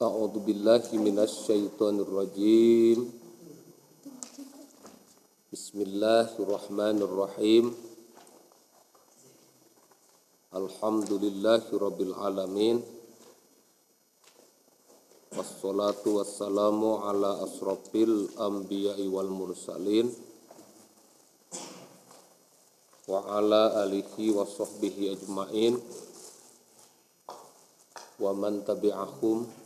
أعوذ بالله من الشيطان الرجيم بسم الله الرحمن الرحيم الحمد لله رب العالمين والصلاة والسلام على أشرف الأنبياء والمرسلين وعلى آله وصحبه أجمعين ومن تبعهم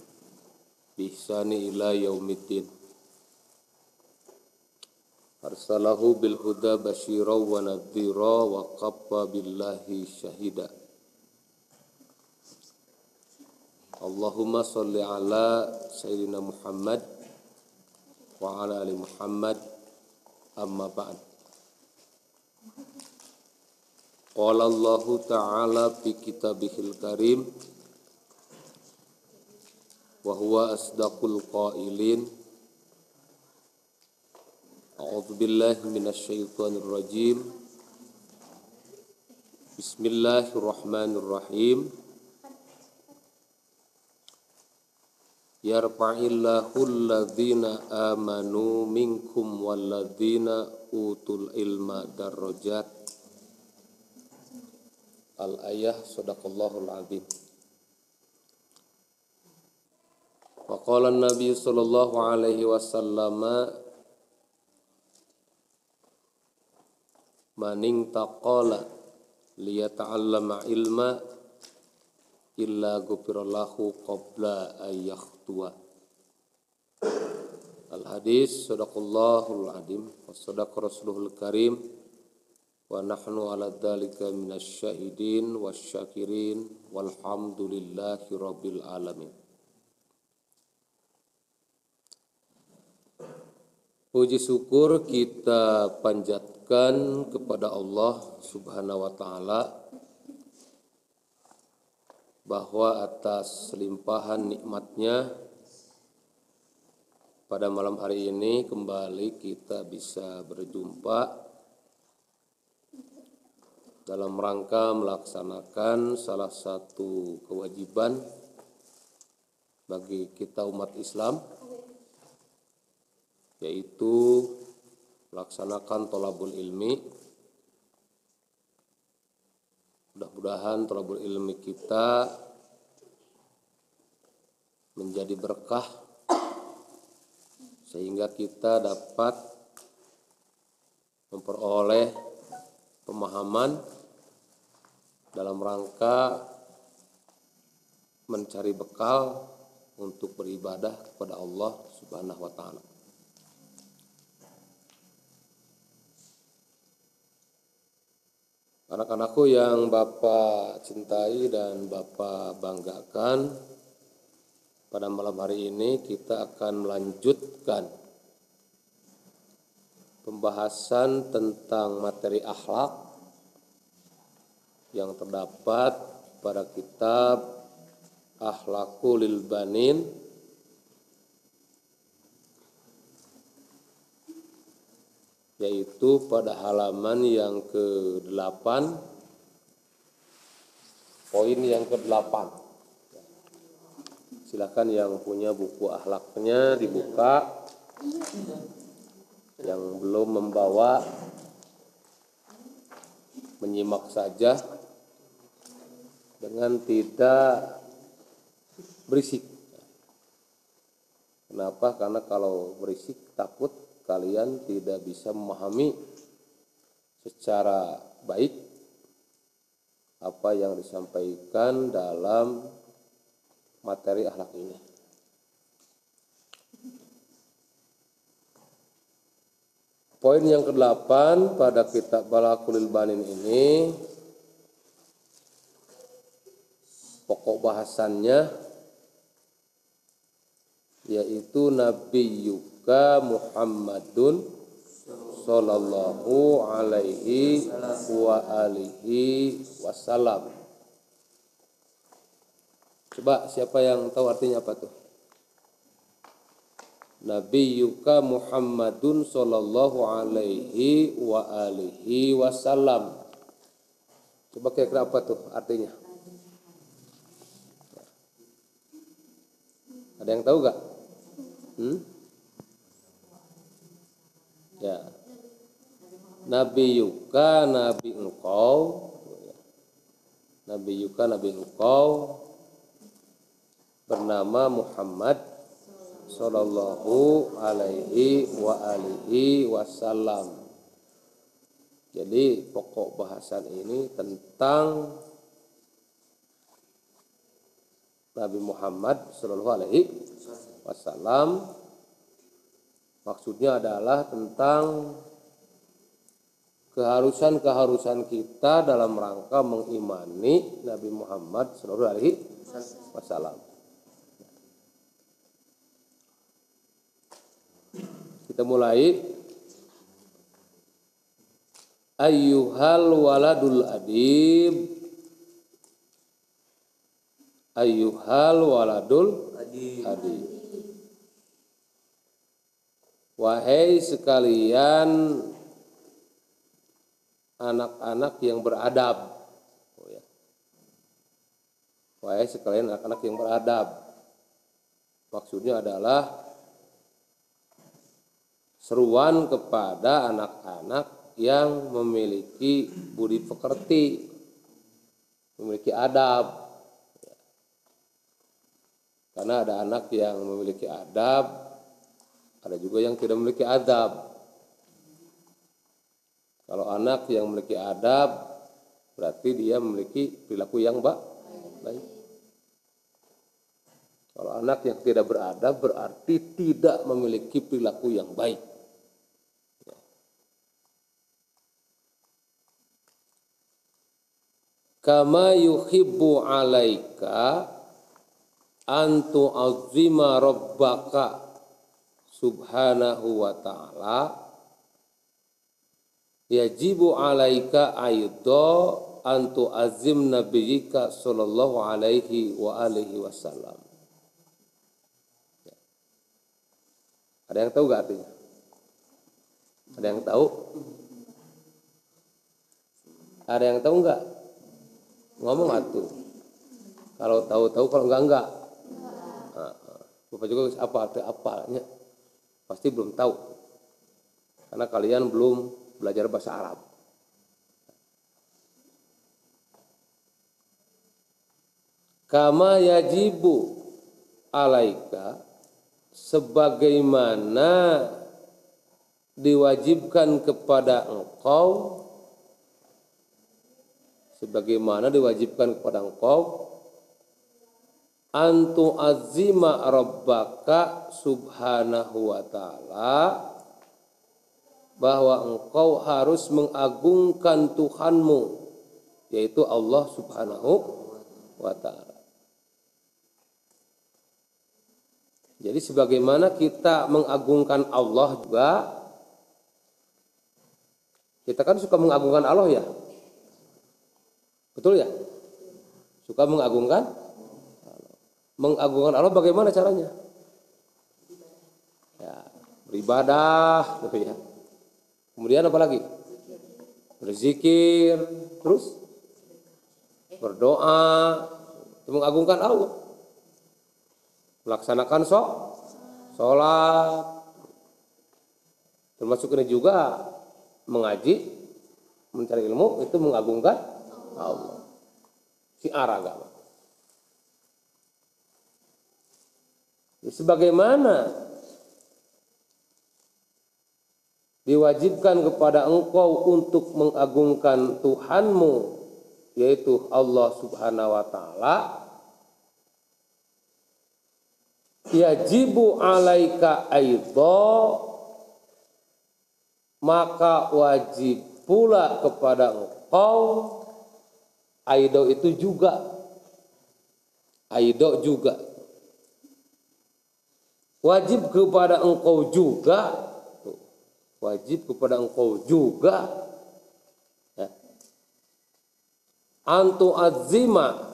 bihsani ila yaumiddin. Arsalahu bil huda basyira wa nadhira wa qaffa billahi syahida Allahumma salli ala sayyidina Muhammad wa ala ali Muhammad. Amma ba'd. Qala Allah Ta'ala fi kitabihil karim وهو أصدق القائلين أعوذ بالله من الشيطان الرجيم بسم الله الرحمن الرحيم يرفع الله الذين آمنوا منكم والذين أوتوا العلم درجات Al-ayah sadaqallahul azim Wa qala Nabi sallallahu alaihi wasallam Maning taqala liyata'allama ilma illa gufirallahu qabla ayyakhtuwa Al-hadis sadaqallahul azim wa sadaqa rasuluhul karim wa nahnu ala dzalika minasyahidin wasyakirin walhamdulillahi rabbil alamin Puji syukur kita panjatkan kepada Allah Subhanahu wa taala bahwa atas limpahan nikmatnya pada malam hari ini kembali kita bisa berjumpa dalam rangka melaksanakan salah satu kewajiban bagi kita umat Islam yaitu melaksanakan tolabul ilmi mudah-mudahan tolabul ilmi kita menjadi berkah sehingga kita dapat memperoleh pemahaman dalam rangka mencari bekal untuk beribadah kepada Allah Subhanahu wa taala. Anak-anakku yang Bapak cintai dan Bapak banggakan, pada malam hari ini kita akan melanjutkan pembahasan tentang materi akhlak yang terdapat pada kitab Akhlakul Banin yaitu pada halaman yang ke-8 poin yang ke-8 silakan yang punya buku akhlaknya dibuka. Yang belum membawa menyimak saja dengan tidak berisik. Kenapa? Karena kalau berisik takut kalian tidak bisa memahami secara baik apa yang disampaikan dalam materi akhlak ini. Poin yang ke-8 pada kitab Balakulil Banin ini pokok bahasannya yaitu Nabi Yuka Muhammadun sallallahu alaihi wa alihi wasallam. Coba siapa yang tahu artinya apa tuh? Nabi Yuka Muhammadun sallallahu alaihi wa alihi wasallam. Coba kira-kira apa tuh artinya? Ada yang tahu gak? Hmm? Ya. Nabi Yuka, Nabi engkau. Nabi Yuka, Nabi engkau bernama Muhammad Sallallahu alaihi wa alihi wasallam. Jadi pokok bahasan ini tentang Nabi Muhammad Sallallahu Alaihi Wasallam. Maksudnya adalah tentang keharusan-keharusan kita dalam rangka mengimani Nabi Muhammad Sallallahu Alaihi Wasallam. Kita mulai ayyuhal waladul adib ayyuhal waladul adi. Wahai sekalian anak-anak yang beradab. Oh ya. Wahai sekalian anak-anak yang beradab. Maksudnya adalah seruan kepada anak-anak yang memiliki budi pekerti, memiliki adab, karena ada anak yang memiliki adab, ada juga yang tidak memiliki adab. Kalau anak yang memiliki adab, berarti dia memiliki perilaku yang baik. Kalau anak yang tidak beradab berarti tidak memiliki perilaku yang baik. Kama yuhibbu alaika antu azima rabbaka subhanahu wa ta'ala yajibu alaika aidha antu azim nabiyika sallallahu alaihi wa alihi wasallam. Ada yang tahu gak artinya? Ada yang tahu? Ada yang tahu nggak? Ngomong atuh kalau tahu-tahu kalau enggak enggak Bapak juga apa arti apanya pasti belum tahu karena kalian belum belajar bahasa Arab. Kama yajibu alaika sebagaimana diwajibkan kepada engkau sebagaimana diwajibkan kepada engkau antu azima rabbaka subhanahu wa ta'ala bahwa engkau harus mengagungkan Tuhanmu yaitu Allah subhanahu wa ta'ala. Jadi sebagaimana kita mengagungkan Allah juga kita kan suka mengagungkan Allah ya? Betul ya? Suka mengagungkan mengagungkan Allah bagaimana caranya? Ya, beribadah, gitu ya. Kemudian apa lagi? Berzikir, terus berdoa, mengagungkan Allah. Melaksanakan sok, sholat, termasuk ini juga mengaji, mencari ilmu itu mengagungkan Allah. Si agama. Sebagaimana diwajibkan kepada engkau untuk mengagungkan Tuhanmu yaitu Allah Subhanahu wa taala yajibu alaika aidha maka wajib pula kepada engkau aido itu juga aido juga wajib kepada engkau juga. Wajib kepada engkau juga. Ya. antu azima.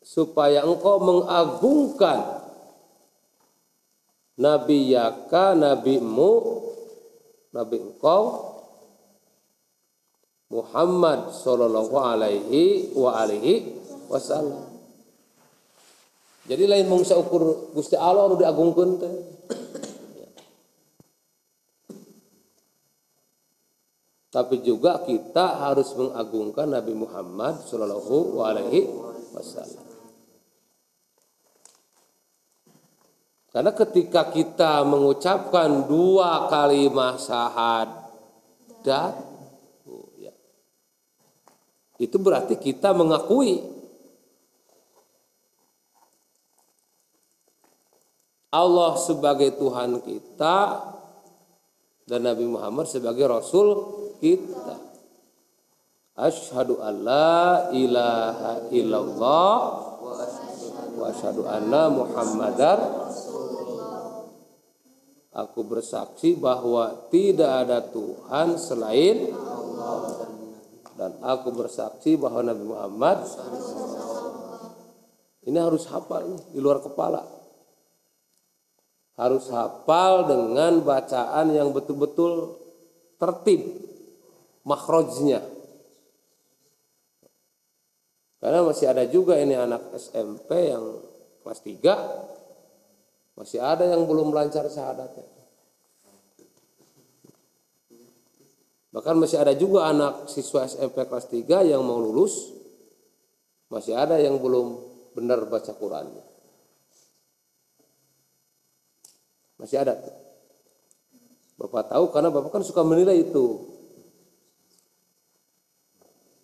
Supaya engkau mengagungkan nabi yaka nabimu nabi engkau Muhammad sallallahu alaihi wa alihi wasallam Jadi lain mung ukur Gusti Allah anu diagungkeun teh. Tapi juga kita harus mengagungkan Nabi Muhammad Shallallahu Alaihi Wasallam. Karena ketika kita mengucapkan dua kalimat syahadat, oh, ya, itu berarti kita mengakui Allah sebagai Tuhan kita dan Nabi Muhammad sebagai Rasul kita. Ashadu an la ilaha illallah wa ashadu anna muhammadar Aku bersaksi bahwa tidak ada Tuhan selain dan aku bersaksi bahwa Nabi Muhammad ini harus hafal nih di luar kepala harus hafal dengan bacaan yang betul-betul tertib makhrajnya. Karena masih ada juga ini anak SMP yang kelas 3 masih ada yang belum lancar syahadatnya. Bahkan masih ada juga anak siswa SMP kelas 3 yang mau lulus masih ada yang belum benar baca Qurannya Masih ada. Bapak tahu karena Bapak kan suka menilai itu.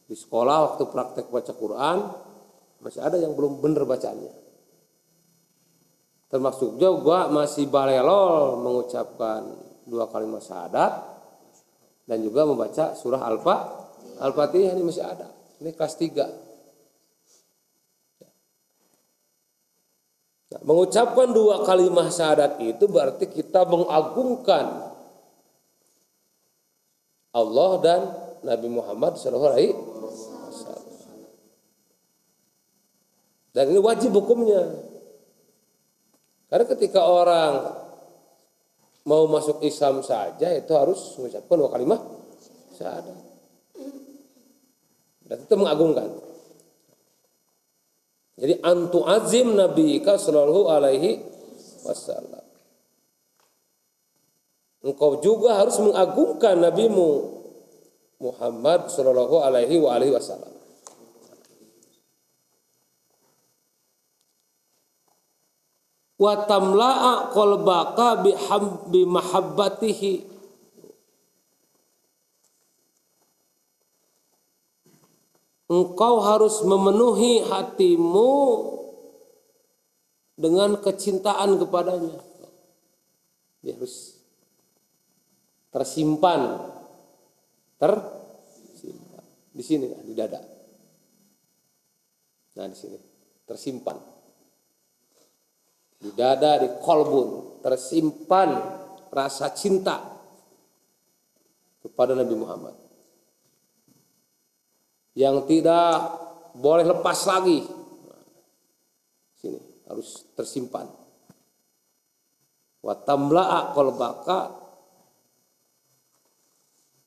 Di sekolah waktu praktek baca Quran masih ada yang belum benar bacanya. Termasuk juga masih balelol mengucapkan dua kalimat syahadat dan juga membaca surah Al-Fa Al-Fatihah ini masih ada. Ini kelas 3. Nah, mengucapkan dua kalimat syahadat itu berarti kita mengagungkan Allah dan Nabi Muhammad SAW. Dan ini wajib hukumnya. Karena ketika orang mau masuk Islam saja itu harus mengucapkan dua kalimat syahadat. Dan itu mengagungkan. Jadi antu azim Nabi sallallahu alaihi wasallam. Engkau juga harus mengagungkan nabimu Muhammad sallallahu alaihi wa alihi wasallam. Wa tamla'a qalbaka bi mahabbatihi engkau harus memenuhi hatimu dengan kecintaan kepadanya. Dia harus tersimpan, tersimpan. Di sini di dada. Nah di sini. Tersimpan. Di dada di kolbun. Tersimpan rasa cinta kepada Nabi Muhammad yang tidak boleh lepas lagi. Sini harus tersimpan. Watamla'a kolbaka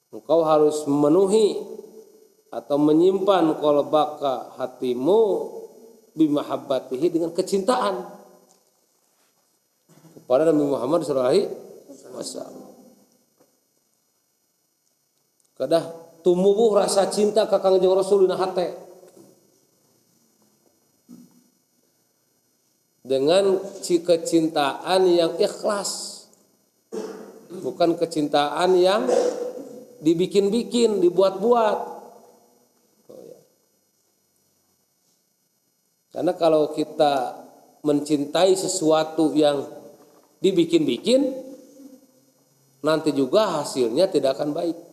engkau harus memenuhi atau menyimpan kolbaka hatimu bimahabbatihi dengan kecintaan kepada Nabi Muhammad sallallahu alaihi wasallam. Kadah tumubuh rasa cinta ka Kangjeng Rasul dina hate dengan kecintaan yang ikhlas. Bukan kecintaan yang dibikin-bikin dibuat-buat. Oh, ya. karena kalau kita mencintai sesuatu yang dibikin-bikin nanti juga hasilnya tidak akan baik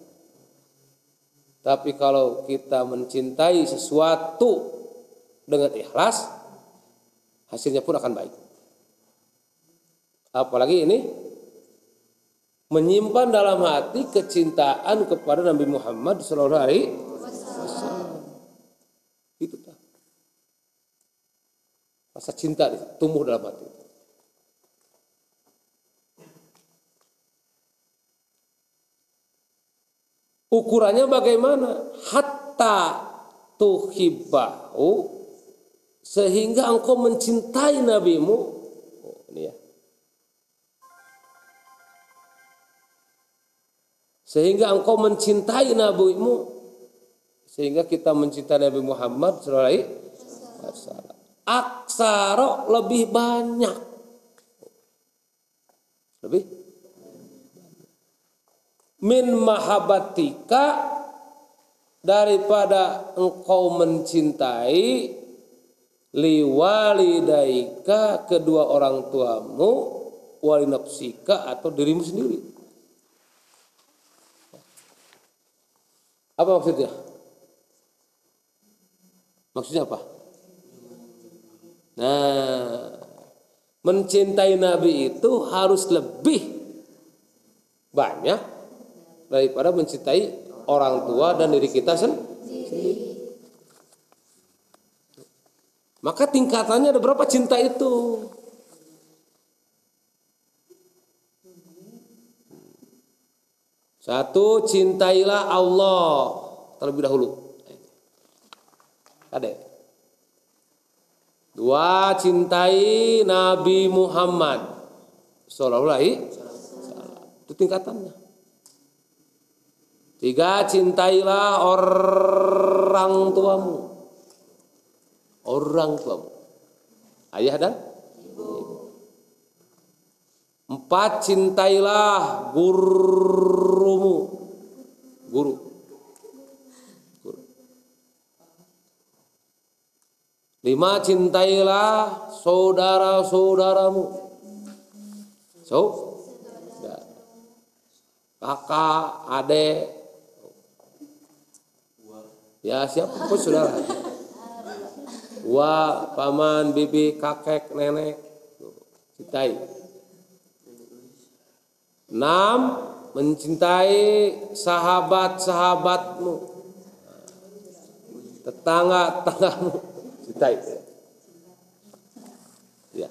tapi kalau kita mencintai sesuatu dengan ikhlas, hasilnya pun akan baik. Apalagi ini menyimpan dalam hati kecintaan kepada Nabi Muhammad Sallallahu Alaihi Wasallam. Itu tak. Rasa cinta tumbuh dalam hati. Ukurannya bagaimana? Hatta tuhibbahu sehingga engkau mencintai nabimu. Oh, ini ya. Sehingga engkau mencintai nabimu. Sehingga kita mencintai Nabi Muhammad sallallahu wasallam. Aksara lebih banyak. Lebih min mahabatika daripada engkau mencintai liwalidaika kedua orang tuamu wali nafsika atau dirimu sendiri. Apa maksudnya? Maksudnya apa? Nah, mencintai Nabi itu harus lebih banyak daripada mencintai orang tua dan diri kita sendiri. Maka tingkatannya ada berapa cinta itu? Satu, cintailah Allah terlebih dahulu. Ada. Dua, cintai Nabi Muhammad. Sallallahu alaihi Itu tingkatannya. Tiga, cintailah orang tuamu orang tuamu. Ayah dan. Empat, cintailah gurumu. Guru. Guru. Lima, cintailah saudara-saudaramu. So, kakak, adik, ya siapa pun saudara wa paman bibi kakek nenek cintai. Enam mencintai sahabat-sahabatmu. Tetangga-tetanggamu. Cintai. Ya.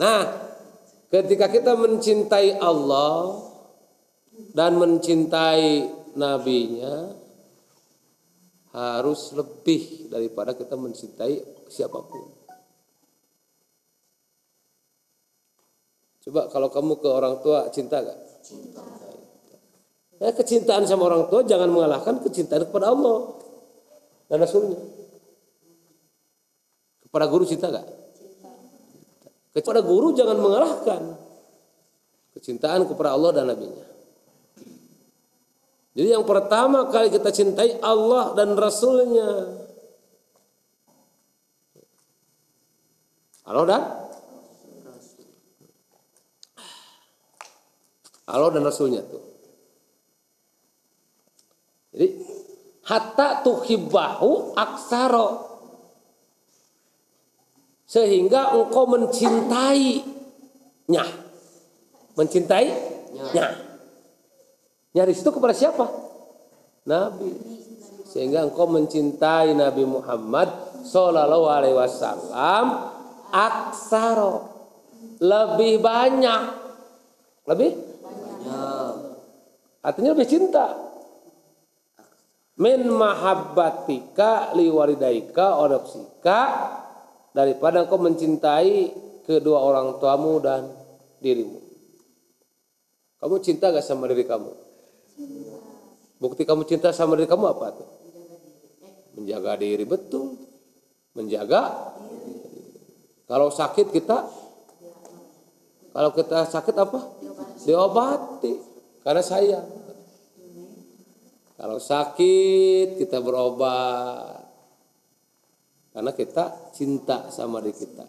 Nah ketika kita mencintai Allah dan mencintai nabinya harus lebih daripada kita mencintai siapa pun. Coba kalau kamu ke orang tua cinta gak? Cinta. Ya, kecintaan sama orang tua jangan mengalahkan kecintaan kepada Allah dan Rasulnya. Kepada guru cinta gak? Cinta. Kepada guru jangan mengalahkan kecintaan kepada Allah dan Nabi-Nya. Jadi yang pertama kali kita cintai Allah dan Rasulnya. Allah dan Allah dan Rasulnya tuh. Jadi hatta tuhibbahu aksaro sehingga engkau mencintainya mencintainya Nyaris itu kepada siapa? Nabi. Sehingga engkau mencintai Nabi Muhammad Sallallahu Alaihi Wasallam aksaro lebih banyak lebih banyak. artinya lebih cinta min mahabbatika liwalidaika odopsika daripada engkau mencintai kedua orang tuamu dan dirimu kamu cinta gak sama diri kamu Bukti kamu cinta sama diri kamu apa tuh? Menjaga diri betul. Menjaga. Kalau sakit kita, kalau kita sakit apa? Diobati. Karena sayang. Kalau sakit kita berobat. Karena kita cinta sama diri kita.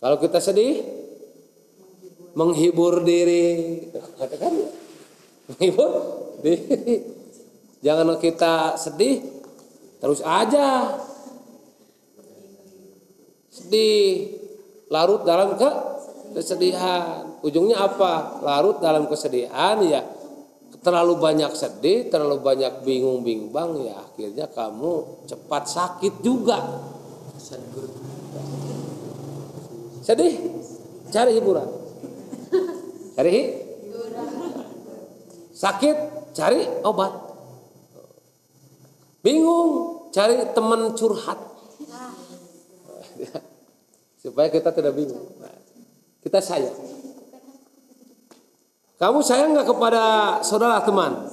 Kalau kita sedih, menghibur diri. Katakan menghibur diri. Jangan kita sedih terus aja. Sedih. Larut dalam ke kesedihan. Ujungnya apa? Larut dalam kesedihan ya. Terlalu banyak sedih terlalu banyak bingung bimbang ya akhirnya kamu cepat sakit juga. Sedih. Cari hiburan Cari sakit, cari obat. Bingung cari teman curhat. Supaya kita tidak bingung. Kita sayang. Kamu sayang nggak kepada saudara teman?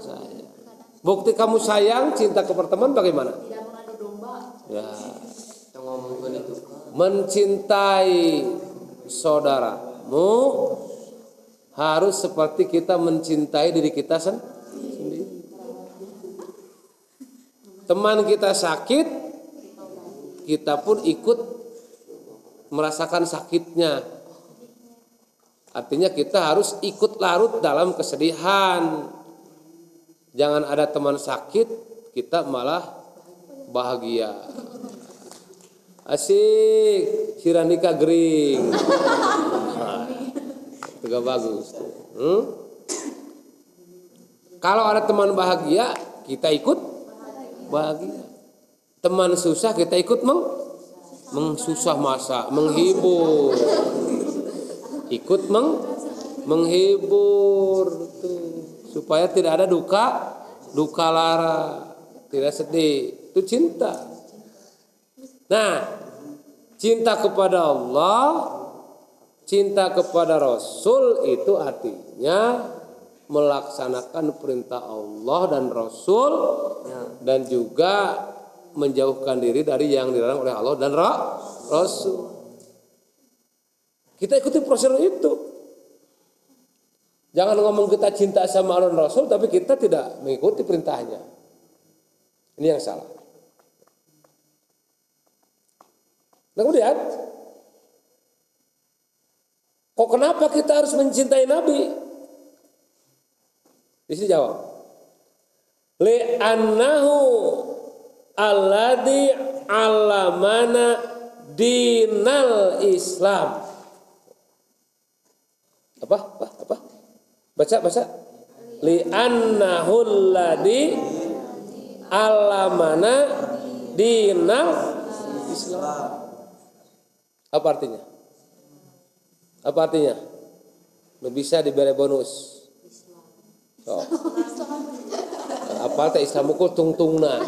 Sayang. Bukti kamu sayang, cinta kepada teman bagaimana? Ya. Mencintai saudaramu harus seperti kita mencintai diri kita sendiri. Teman kita sakit, kita pun ikut merasakan sakitnya. Artinya kita harus ikut larut dalam kesedihan. Jangan ada teman sakit, kita malah bahagia. Asik, siranika gering. Nah, bagus. Hmm? Kalau ada teman bahagia, kita ikut bahagia. Teman susah, kita ikut meng mengsusah masa, menghibur ikut meng menghibur tuh supaya tidak ada duka duka lara tidak sedih itu cinta nah cinta kepada Allah cinta kepada Rasul itu artinya melaksanakan perintah Allah dan Rasul dan juga menjauhkan diri dari yang dilarang oleh Allah dan Rasul kita ikuti prosedur itu. Jangan ngomong kita cinta sama Allah Rasul tapi kita tidak mengikuti perintahnya. Ini yang salah. Nah kemudian, kok kenapa kita harus mencintai Nabi? Di sini jawab. Li'annahu alladhi alamana dinal Islam. Apa? Apa? Apa? Baca baca. Li annahul ladhi alamana dinal Islam. Apa artinya apa artinya lu bisa diberi bonus so. apa teh Islam ukur tung tungna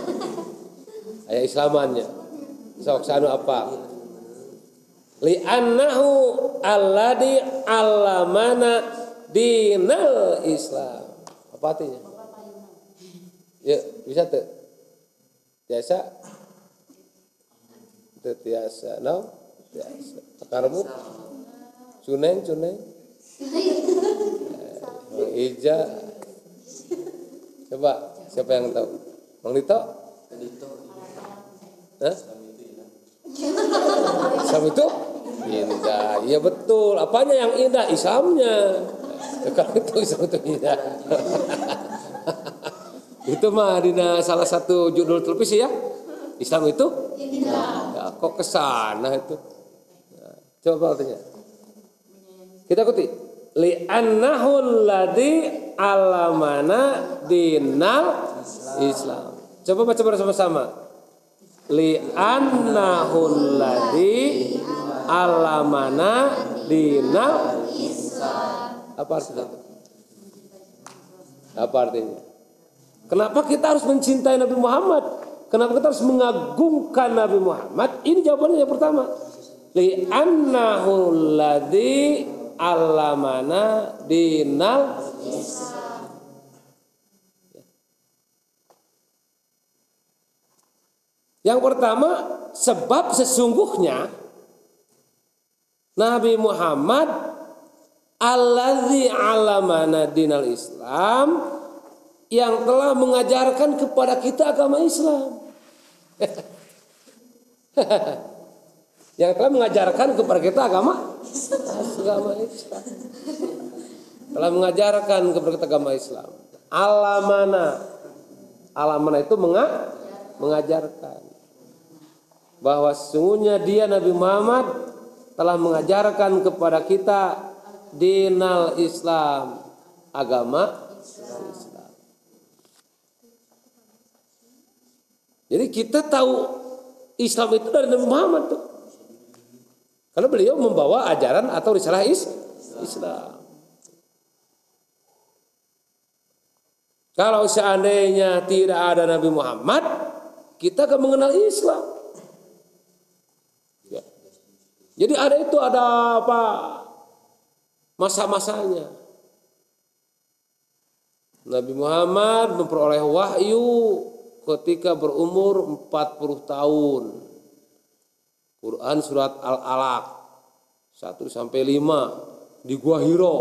ayat Islamannya sok sanu apa li'annahu alladhi alamana dinal Islam. Apa artinya? Ya, bisa tuh. Biasa? Tuh biasa. No? Biasa. Akarmu? Cuneng, cuneng. Bang Ija. Coba, siapa yang tahu? Bang Dito? Hah? Islam itu indah. Iya betul. Apanya yang indah? Islamnya. Kalau itu Islam itu indah. itu mah di salah satu judul televisi ya. Islam itu indah. Ya, kok ke sana itu? Ya, coba artinya. Kita ikuti. Li annahul ladhi alamana dinal Islam. Coba baca bersama-sama. Li annahul ladhi alamana dinal apa artinya apa artinya kenapa kita harus mencintai Nabi Muhammad kenapa kita harus mengagungkan Nabi Muhammad ini jawabannya yang pertama li annahu ladzi alamana dinal Yang pertama, sebab sesungguhnya Nabi Muhammad alladzi alamana dinal Islam yang telah mengajarkan kepada kita agama Islam. yang telah mengajarkan kepada kita agama agama Islam. Telah mengajarkan kepada kita agama Islam. Alamana. Alamana itu mengajarkan bahwa sesungguhnya dia Nabi Muhammad telah mengajarkan kepada kita dinal Islam, agama Islam. Jadi kita tahu Islam itu dari Nabi Muhammad tuh. Karena beliau membawa ajaran atau risalah is Islam. Kalau seandainya tidak ada Nabi Muhammad, kita akan mengenal Islam. Ya. Jadi ada itu ada apa masa-masanya. Nabi Muhammad memperoleh wahyu ketika berumur 40 tahun. Quran surat Al-Alaq 1 sampai 5 di Gua Hiro.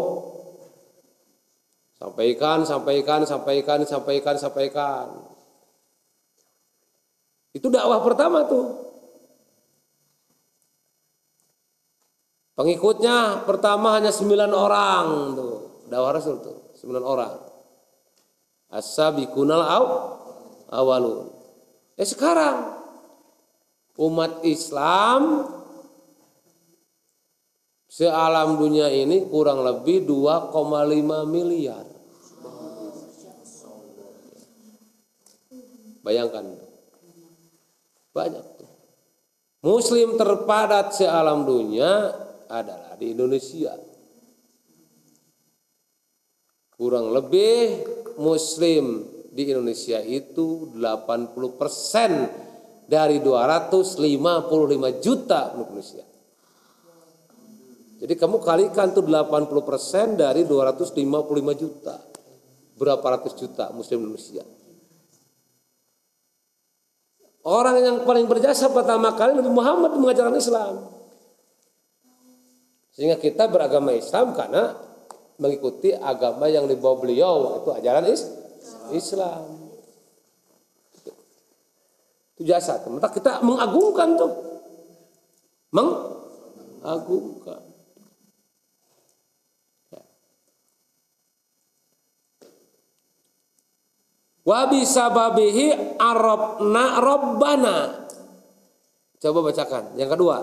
Sampaikan, sampaikan, sampaikan, sampaikan, sampaikan. Itu dakwah pertama tuh. Pengikutnya pertama hanya sembilan orang tuh. Dakwah Rasul tuh, sembilan orang. As-sabiqunal aw awalun. Eh sekarang umat Islam sealam dunia ini kurang lebih 2,5 miliar. Bayangkan. Banyak tuh. Muslim terpadat sealam dunia adalah di Indonesia. Kurang lebih muslim di Indonesia itu 80% dari 255 juta Indonesia. Jadi kamu kalikan tuh 80% dari 255 juta. Berapa ratus juta muslim Indonesia. Orang yang paling berjasa pertama kali Nabi Muhammad mengajarkan Islam. Sehingga kita beragama Islam karena mengikuti agama yang dibawa beliau itu ajaran Islam. Itu jasa. Maka kita mengagungkan tuh. Mengagungkan. Wa bisababihi arabna rabbana. Coba bacakan. Yang kedua.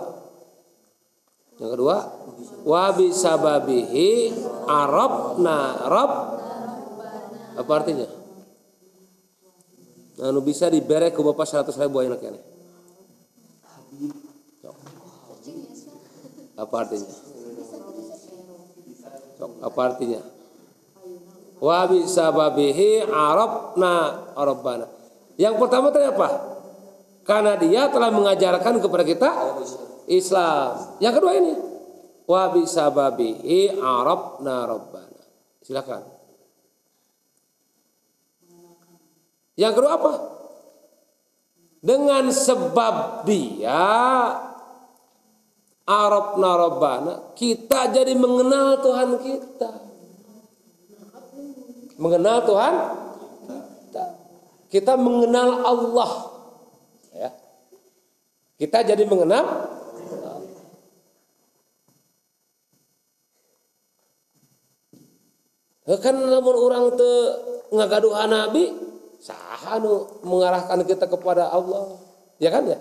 Yang kedua, wa bisababihi arabna rabb apa artinya? Anu bisa diberek ke bapak 100 ribu aja nih. Apa artinya? Apa artinya? wa bisababihi arabna rabbana. Yang pertama tadi apa? Karena dia telah mengajarkan kepada kita Islam. Yang kedua ini wa bisababihi arabna rabbana. Silakan. Yang kedua apa? Dengan sebab dia Arabna Rabbana kita jadi mengenal Tuhan kita. Mengenal Tuhan kita. Mengenal Allah. Ya. Kita jadi mengenal kan namun orang te ngagaduh nabi sah anu mengarahkan kita kepada Allah ya kan ya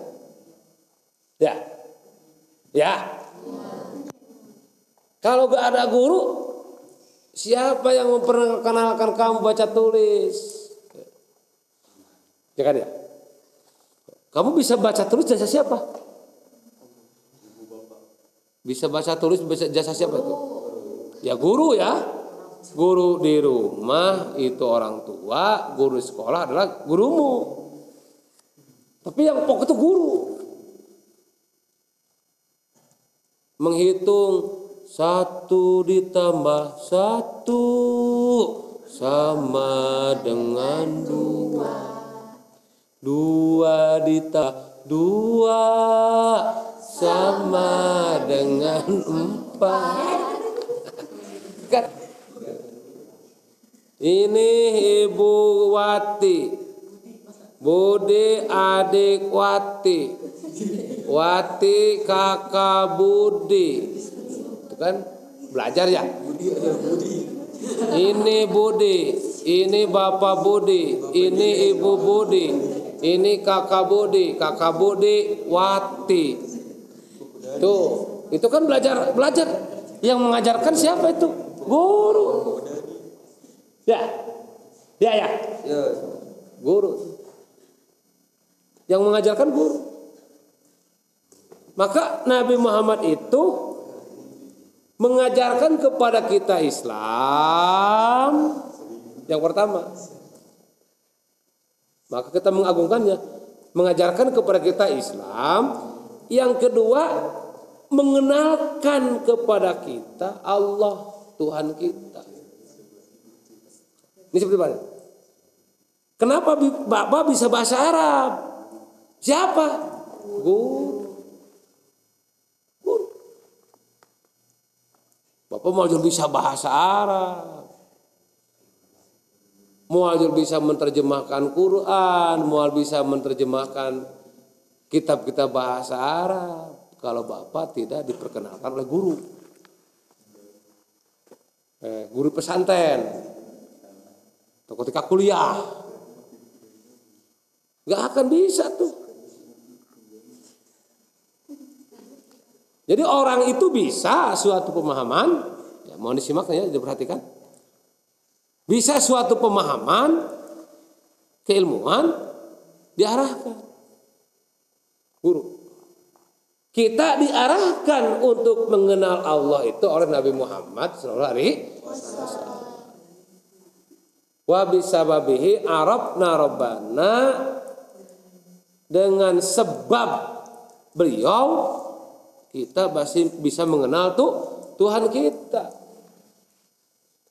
ya ya kalau gak ada guru Siapa yang memperkenalkan kamu baca tulis? Ya kan ya? Kamu bisa baca tulis jasa siapa? Bisa baca tulis jasa siapa itu? Ya guru ya. Guru di rumah itu orang tua, guru di sekolah adalah gurumu. Tapi yang pokok itu guru. Menghitung satu ditambah satu sama dengan dua. Dua ditambah dua sama dengan empat. Ini Ibu Wati. Budi adik Wati. Wati kakak Budi. Kan belajar ya? Ini Budi ini Bapak Budi ini Ibu Budi ini kakak Budi kakak Budi Wati. Tuh itu kan belajar belajar. Yang mengajarkan siapa itu? Guru ya. Ya ya. Guru. Yang mengajarkan guru. Maka Nabi Muhammad itu mengajarkan kepada kita Islam yang pertama. Maka kita mengagungkannya, mengajarkan kepada kita Islam. Yang kedua, mengenalkan kepada kita Allah Tuhan kita. Ini seperti mana? Kenapa Bapak bisa bahasa Arab? Siapa? Guru. Guru. Bapak mau bisa bahasa Arab. Mual bisa menerjemahkan Quran, mual bisa menerjemahkan kitab-kitab bahasa Arab. Kalau Bapak tidak diperkenalkan oleh guru. Eh, guru pesantren. Atau ketika kuliah. Gak akan bisa tuh. Jadi orang itu bisa suatu pemahaman, ya mohon disimak ya, diperhatikan bisa suatu pemahaman, keilmuan diarahkan. Guru. Kita diarahkan untuk mengenal Allah itu oleh Nabi Muhammad wasallam. Wa bisababihi arabna rabbana dengan sebab beliau kita masih bisa mengenal tuh Tuhan kita.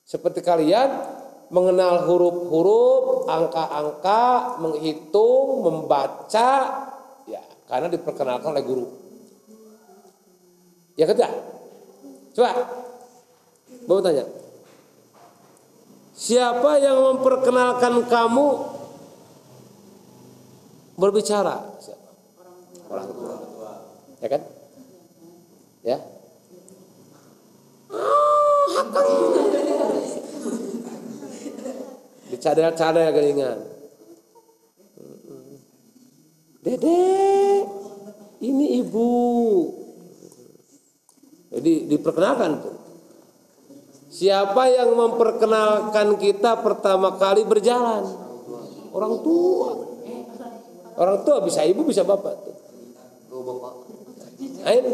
Seperti kalian mengenal huruf-huruf, angka-angka, menghitung, membaca, ya karena diperkenalkan oleh guru. Ya ketiga, coba, mau tanya, siapa yang memperkenalkan kamu berbicara? Siapa? Orang tua. Ya kan? Ya. Oh, dicadel-cadel kelingan Dede ini ibu jadi diperkenalkan tuh siapa yang memperkenalkan kita pertama kali berjalan? Orang tua. Orang tua bisa ibu bisa bapak. Tuh Ayo.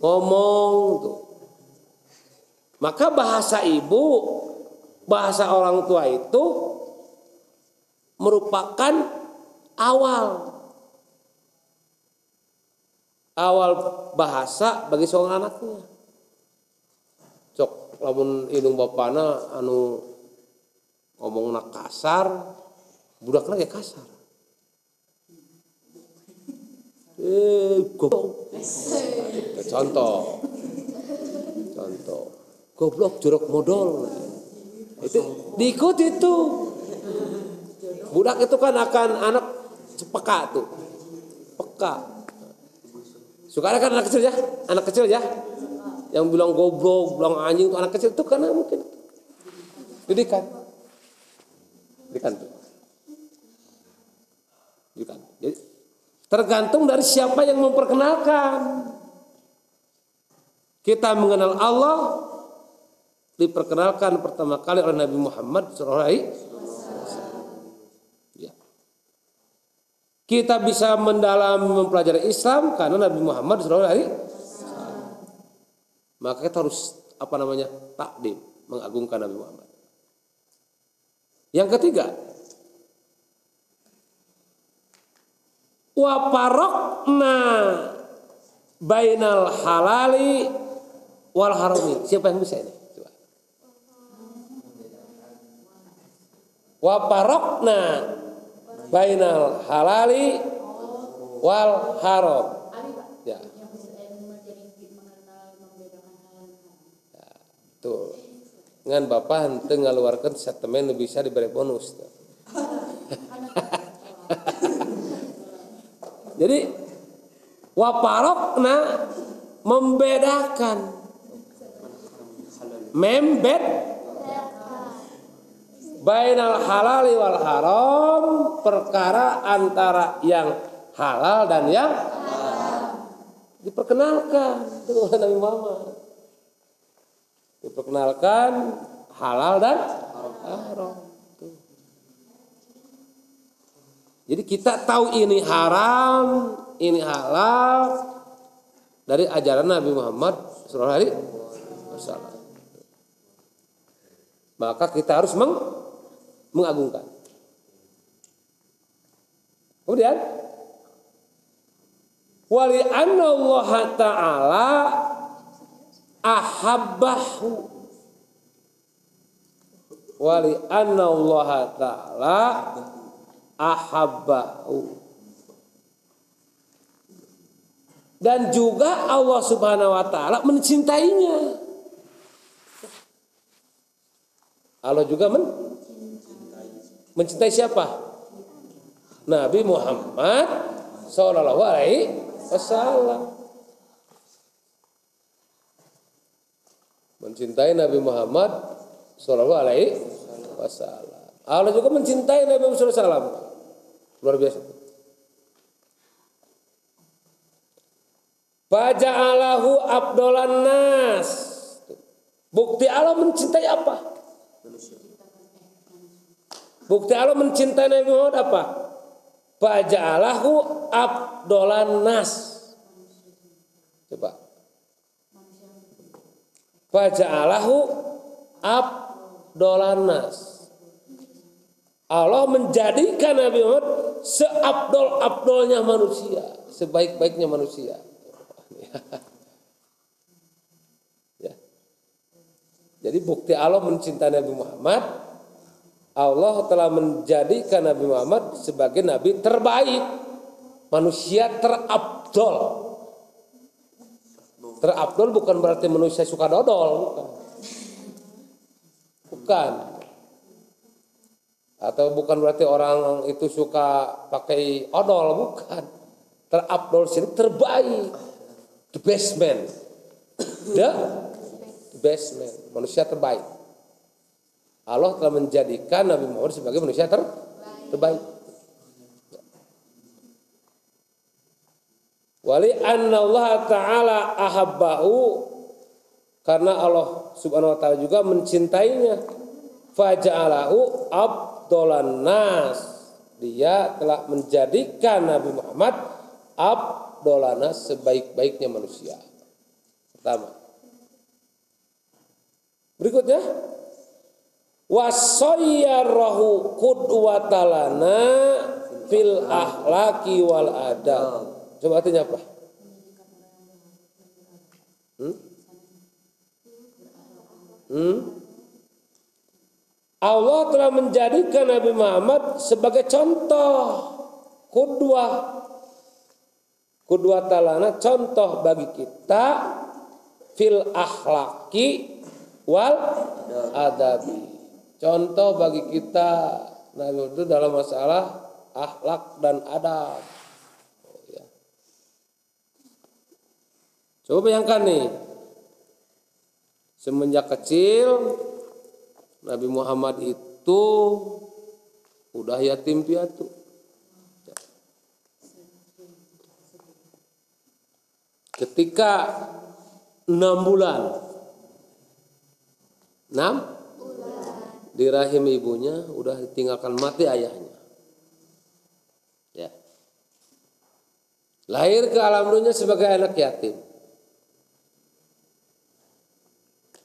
Ngomong tuh. Maka bahasa ibu bahasa orang tua itu merupakan awal. Awal bahasa bagi seorang anaknya. Lamun indung bapana anu ngomong nak kasar, budak lagi kasar. Eh, goblok. Contoh. Contoh. Goblok jorok modal itu diikuti itu budak itu kan akan anak peka tuh peka suka kan anak kecil ya anak kecil ya yang bilang goblok bilang anjing itu anak kecil itu karena mungkin didikan didikan tuh didikan jadi tergantung dari siapa yang memperkenalkan kita mengenal Allah diperkenalkan pertama kali oleh Nabi Muhammad SAW. Ya. Kita bisa mendalami mempelajari Islam karena Nabi Muhammad SAW. Maka kita harus apa namanya takdim mengagungkan Nabi Muhammad. Yang ketiga, wa parokna bainal halali wal harami. Siapa yang bisa ini? wa barokna bainal halali wal haram ya. ya tuh dengan bapak hente statement bisa diberi bonus tuh. jadi waparokna membedakan. Membed bainal halali wal haram perkara antara yang halal dan yang diperkenalkan dengan Nabi Muhammad diperkenalkan halal dan haram. Jadi kita tahu ini haram ini halal dari ajaran Nabi Muhammad Sallallahu Alaihi Wasallam. Maka kita harus meng mengagungkan. Kemudian wali Allah taala ahabbahu wali anna Allah taala ahabbahu dan juga Allah Subhanahu wa taala mencintainya. Allah juga men mencintai siapa? Nabi Muhammad sallallahu alaihi wasallam. Mencintai Nabi Muhammad sallallahu alaihi wasallam. Allah juga mencintai Nabi Muhammad wasallam. Luar biasa. Faja'alahu abdolan nas. Bukti Allah mencintai apa? Bukti Allah mencintai Nabi Muhammad apa? Faja'alahu abdolan nas. Coba. Faja'alahu abdolan nas. Allah menjadikan Nabi Muhammad seabdol-abdolnya manusia, sebaik-baiknya manusia. ya. Jadi bukti Allah mencintai Nabi Muhammad, Allah telah menjadikan Nabi Muhammad sebagai nabi terbaik, manusia terabdol. Terabdol bukan berarti manusia suka dodol, bukan. Bukan. Atau bukan berarti orang itu suka pakai odol, bukan. Terabdol sini terbaik the best man the best man manusia terbaik Allah telah menjadikan Nabi Muhammad sebagai manusia ter terbaik wali anna Allah taala ahabbahu karena Allah subhanahu wa taala juga mencintainya faja'alahu abdolan nas dia telah menjadikan Nabi Muhammad ab dolana sebaik-baiknya manusia. Pertama. Berikutnya wasayyarahu qudwatalana fil ahlaki wal adab. Coba artinya apa? Hmm? Hmm? Allah telah menjadikan Nabi Muhammad sebagai contoh kudwah Kedua talana contoh bagi kita fil akhlaki wal adabi. Contoh bagi kita Nabi itu dalam masalah akhlak dan adab. Oh, ya. Coba bayangkan nih. Semenjak kecil Nabi Muhammad itu udah yatim piatu. ketika enam bulan. Enam? Di rahim ibunya udah ditinggalkan mati ayahnya. Ya. Lahir ke alam dunia sebagai anak yatim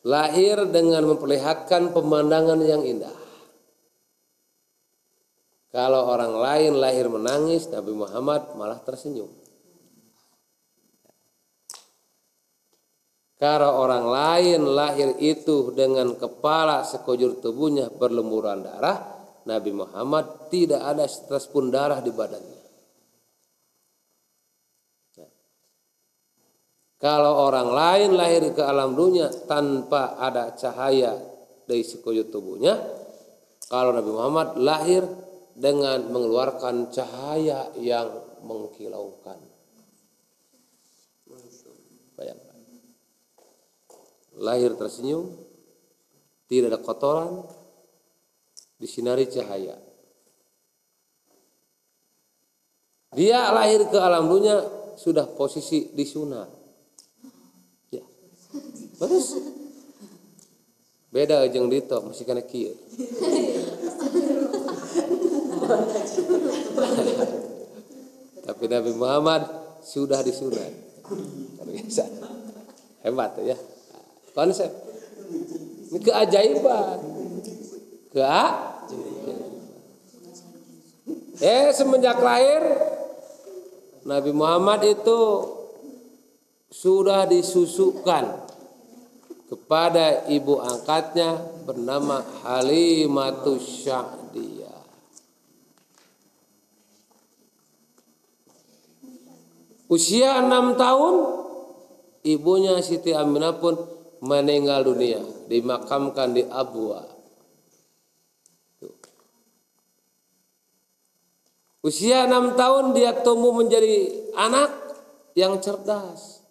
lahir dengan memperlihatkan pemandangan yang indah kalau orang lain lahir menangis Nabi Muhammad malah tersenyum Karena orang lain lahir itu dengan kepala sekujur tubuhnya berlemburan darah, Nabi Muhammad tidak ada setetes pun darah di badannya. Kalau orang lain lahir ke alam dunia tanpa ada cahaya dari sekujur tubuhnya, kalau Nabi Muhammad lahir dengan mengeluarkan cahaya yang mengkilaukan. Bayangkan lahir tersenyum, tidak ada kotoran, disinari cahaya. Dia lahir ke alam dunia sudah posisi disunat. Terus beda jeng dito masih kena kieu. Tapi Nabi Muhammad sudah disunat. Biasa. Hebat ya konsep ini keajaiban keajaiban Eh semenjak lahir Nabi Muhammad itu sudah disusukan kepada ibu angkatnya bernama Halimatus Sya'diyah. Usia enam tahun ibunya Siti Aminah pun meninggal dunia dimakamkan di Abwa Usia enam tahun dia tumbuh menjadi anak yang cerdas,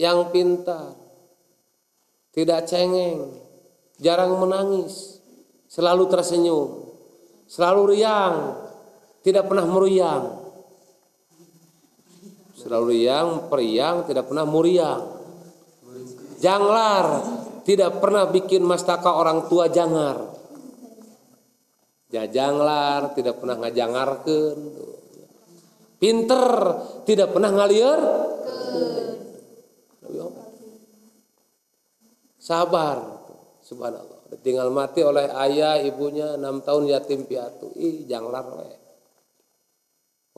yang pintar, tidak cengeng, jarang menangis, selalu tersenyum, selalu riang, tidak pernah meriang. Selalu riang, periang, tidak pernah muriang. Janglar, tidak pernah bikin mastaka orang tua jangar jajanglar tidak pernah ngajangarkan pinter tidak pernah ngalier sabar subhanallah tinggal mati oleh ayah ibunya enam tahun yatim piatu ih janglar we.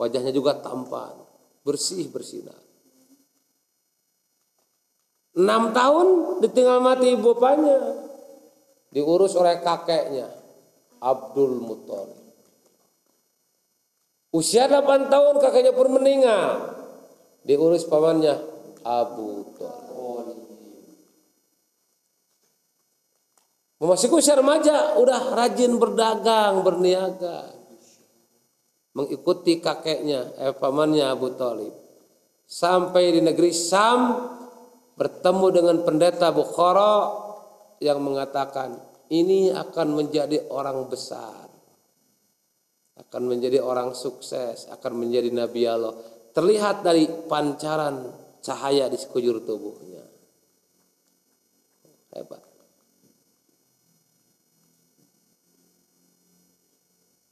wajahnya juga tampan bersih bersinar enam tahun ditinggal mati ibu bapaknya diurus oleh kakeknya Abdul Muthalib. Usia 8 tahun kakaknya pun meninggal. Diurus pamannya Abu Thalib. Memasuki usia remaja udah rajin berdagang, berniaga. Mengikuti kakeknya, eh, pamannya Abu Thalib. Sampai di negeri Sam bertemu dengan pendeta Bukhara yang mengatakan ini akan menjadi orang besar akan menjadi orang sukses akan menjadi nabi Allah terlihat dari pancaran cahaya di sekujur tubuhnya hebat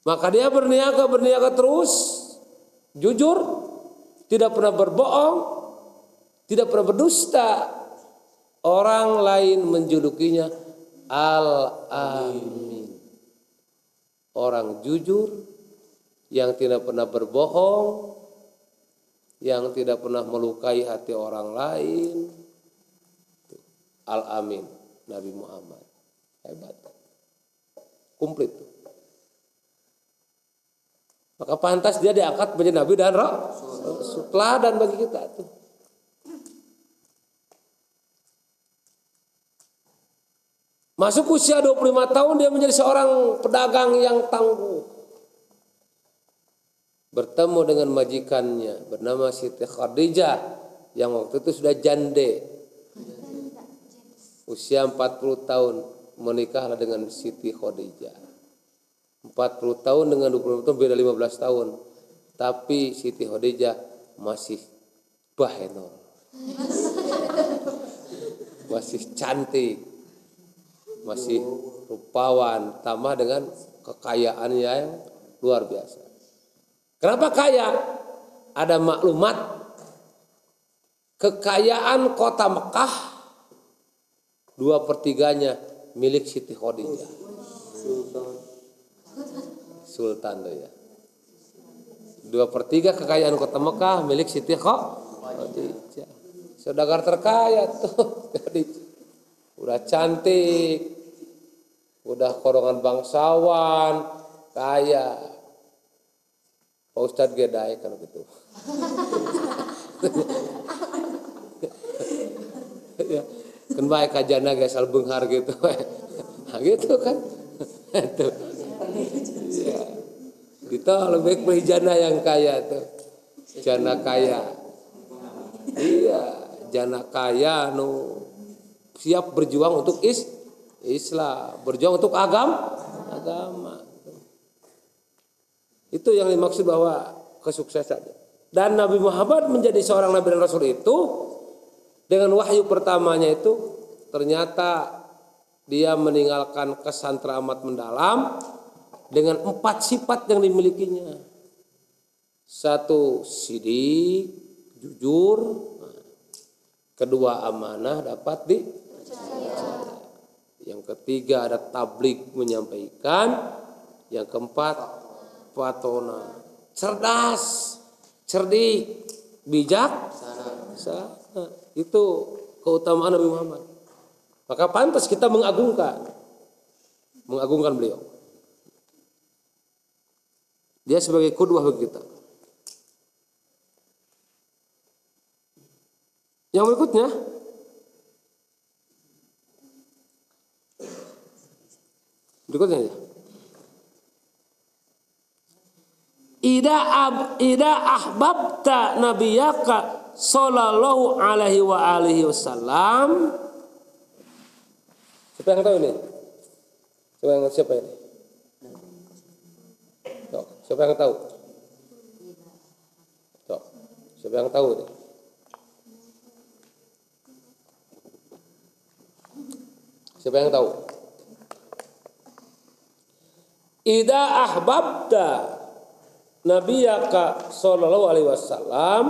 maka dia berniaga berniaga terus jujur tidak pernah berbohong tidak pernah berdusta orang lain menjulukinya Al-Amin. Orang jujur yang tidak pernah berbohong, yang tidak pernah melukai hati orang lain. Al-Amin, Nabi Muhammad. Hebat. Komplit. Maka pantas dia diangkat menjadi Nabi dan Rasul. dan bagi kita tuh. Masuk usia 25 tahun dia menjadi seorang pedagang yang tangguh. Bertemu dengan majikannya bernama Siti Khadijah yang waktu itu sudah jande. Usia 40 tahun menikahlah dengan Siti Khadijah. 40 tahun dengan 20 tahun beda 15 tahun. Tapi Siti Khadijah masih bahenol. Masih cantik masih rupawan tambah dengan kekayaan yang luar biasa. Kenapa kaya? Ada maklumat kekayaan kota Mekah dua pertiganya milik Siti Khadijah. Sultan tuh ya. Dua pertiga kekayaan kota Mekah milik Siti Khadijah. Saudagar terkaya tuh. Udah cantik, udah korongan bangsawan kaya Pak Ustadz gedai kan gitu ya kan baik kajana guys al benghar gitu nah, gitu kan itu ya. kita lebih baik jana yang kaya tuh jana kaya iya jana kaya nu siap berjuang untuk is Islam, berjuang untuk agama, agama. Itu yang dimaksud bahwa kesuksesan. Dan Nabi Muhammad menjadi seorang Nabi dan Rasul itu dengan wahyu pertamanya itu ternyata dia meninggalkan kesan teramat mendalam dengan empat sifat yang dimilikinya. Satu sidik, jujur, kedua amanah dapat di? Yang ketiga ada tablik menyampaikan. Yang keempat patona cerdas cerdik bijak. Itu keutamaan Nabi Muhammad. Maka pantas kita mengagungkan. Mengagungkan beliau dia sebagai kudwah bagi kita yang berikutnya berikutnya ya Ida ab, ida ahbabta nabiyaka sallallahu alaihi wa alihi wasallam Siapa yang tahu ini? Siapa yang siapa ini? Siapa yang tahu? Tuh, siapa yang tahu? Siapa yang tahu? Ida ahbabta nabiyaka sallallahu alaihi wasallam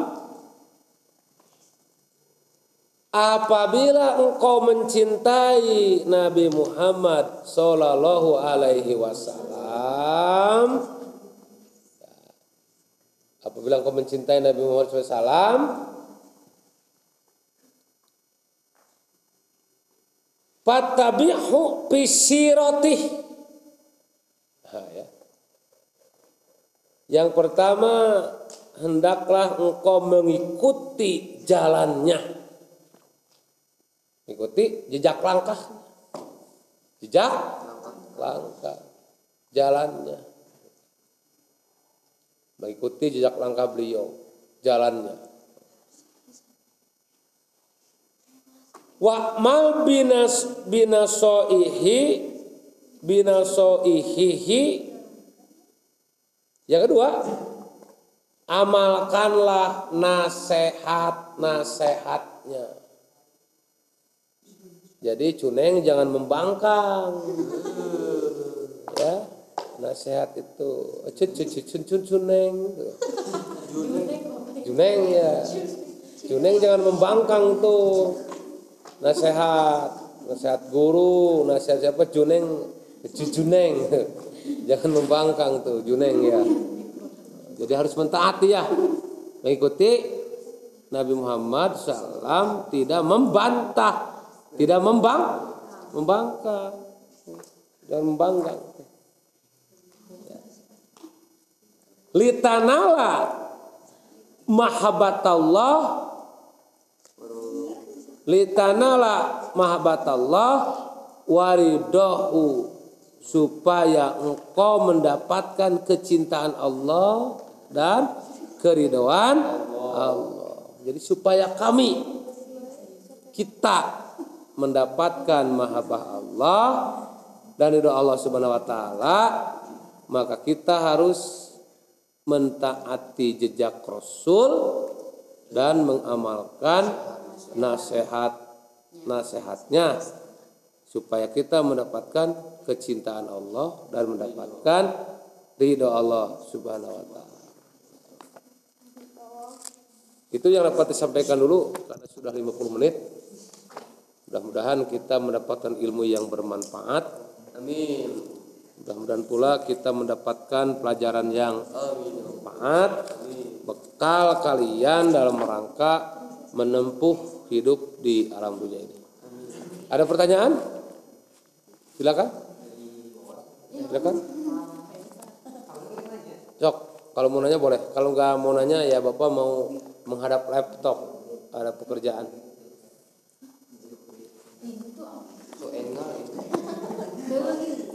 apabila engkau mencintai Nabi Muhammad sallallahu alaihi wasallam apabila engkau mencintai Nabi Muhammad SAW Fatabihu pisirotih. Nah, ya. Yang pertama, hendaklah engkau mengikuti jalannya. Ikuti jejak langkah. Jejak langkah. Jalannya. Mengikuti jejak langkah beliau. Jalannya. Wa mal binas binasoihi binasoihihi yang kedua, amalkanlah nasihat-nasihatnya. Jadi cuneng jangan membangkang. Ya, nasihat itu cut cut cut cut cuneng. Cuneng ya. Cuneng jangan membangkang tuh. Nasihat, nasihat guru, nasihat siapa cuneng Juneng jangan membangkang tuh juneng ya jadi harus mentaati ya mengikuti Nabi Muhammad SAW tidak membantah tidak membang membangkang dan membangkang litanala mahabbatallah litanala mahabbatallah waridahu supaya engkau mendapatkan kecintaan Allah dan keridhaan Allah. Jadi supaya kami kita mendapatkan mahabbah Allah dan ridho Allah Subhanahu wa taala, maka kita harus mentaati jejak Rasul dan mengamalkan nasihat nasihatnya supaya kita mendapatkan kecintaan Allah dan mendapatkan ridho Allah Subhanahu wa taala. Itu yang dapat disampaikan dulu karena sudah 50 menit. Mudah-mudahan kita mendapatkan ilmu yang bermanfaat. Amin. Mudah-mudahan pula kita mendapatkan pelajaran yang bermanfaat, bekal kalian dalam rangka menempuh hidup di alam dunia ini. Ada pertanyaan? Silakan. Silakan. Cok, kalau mau nanya boleh. Kalau nggak mau nanya ya Bapak mau menghadap laptop ada pekerjaan. Itu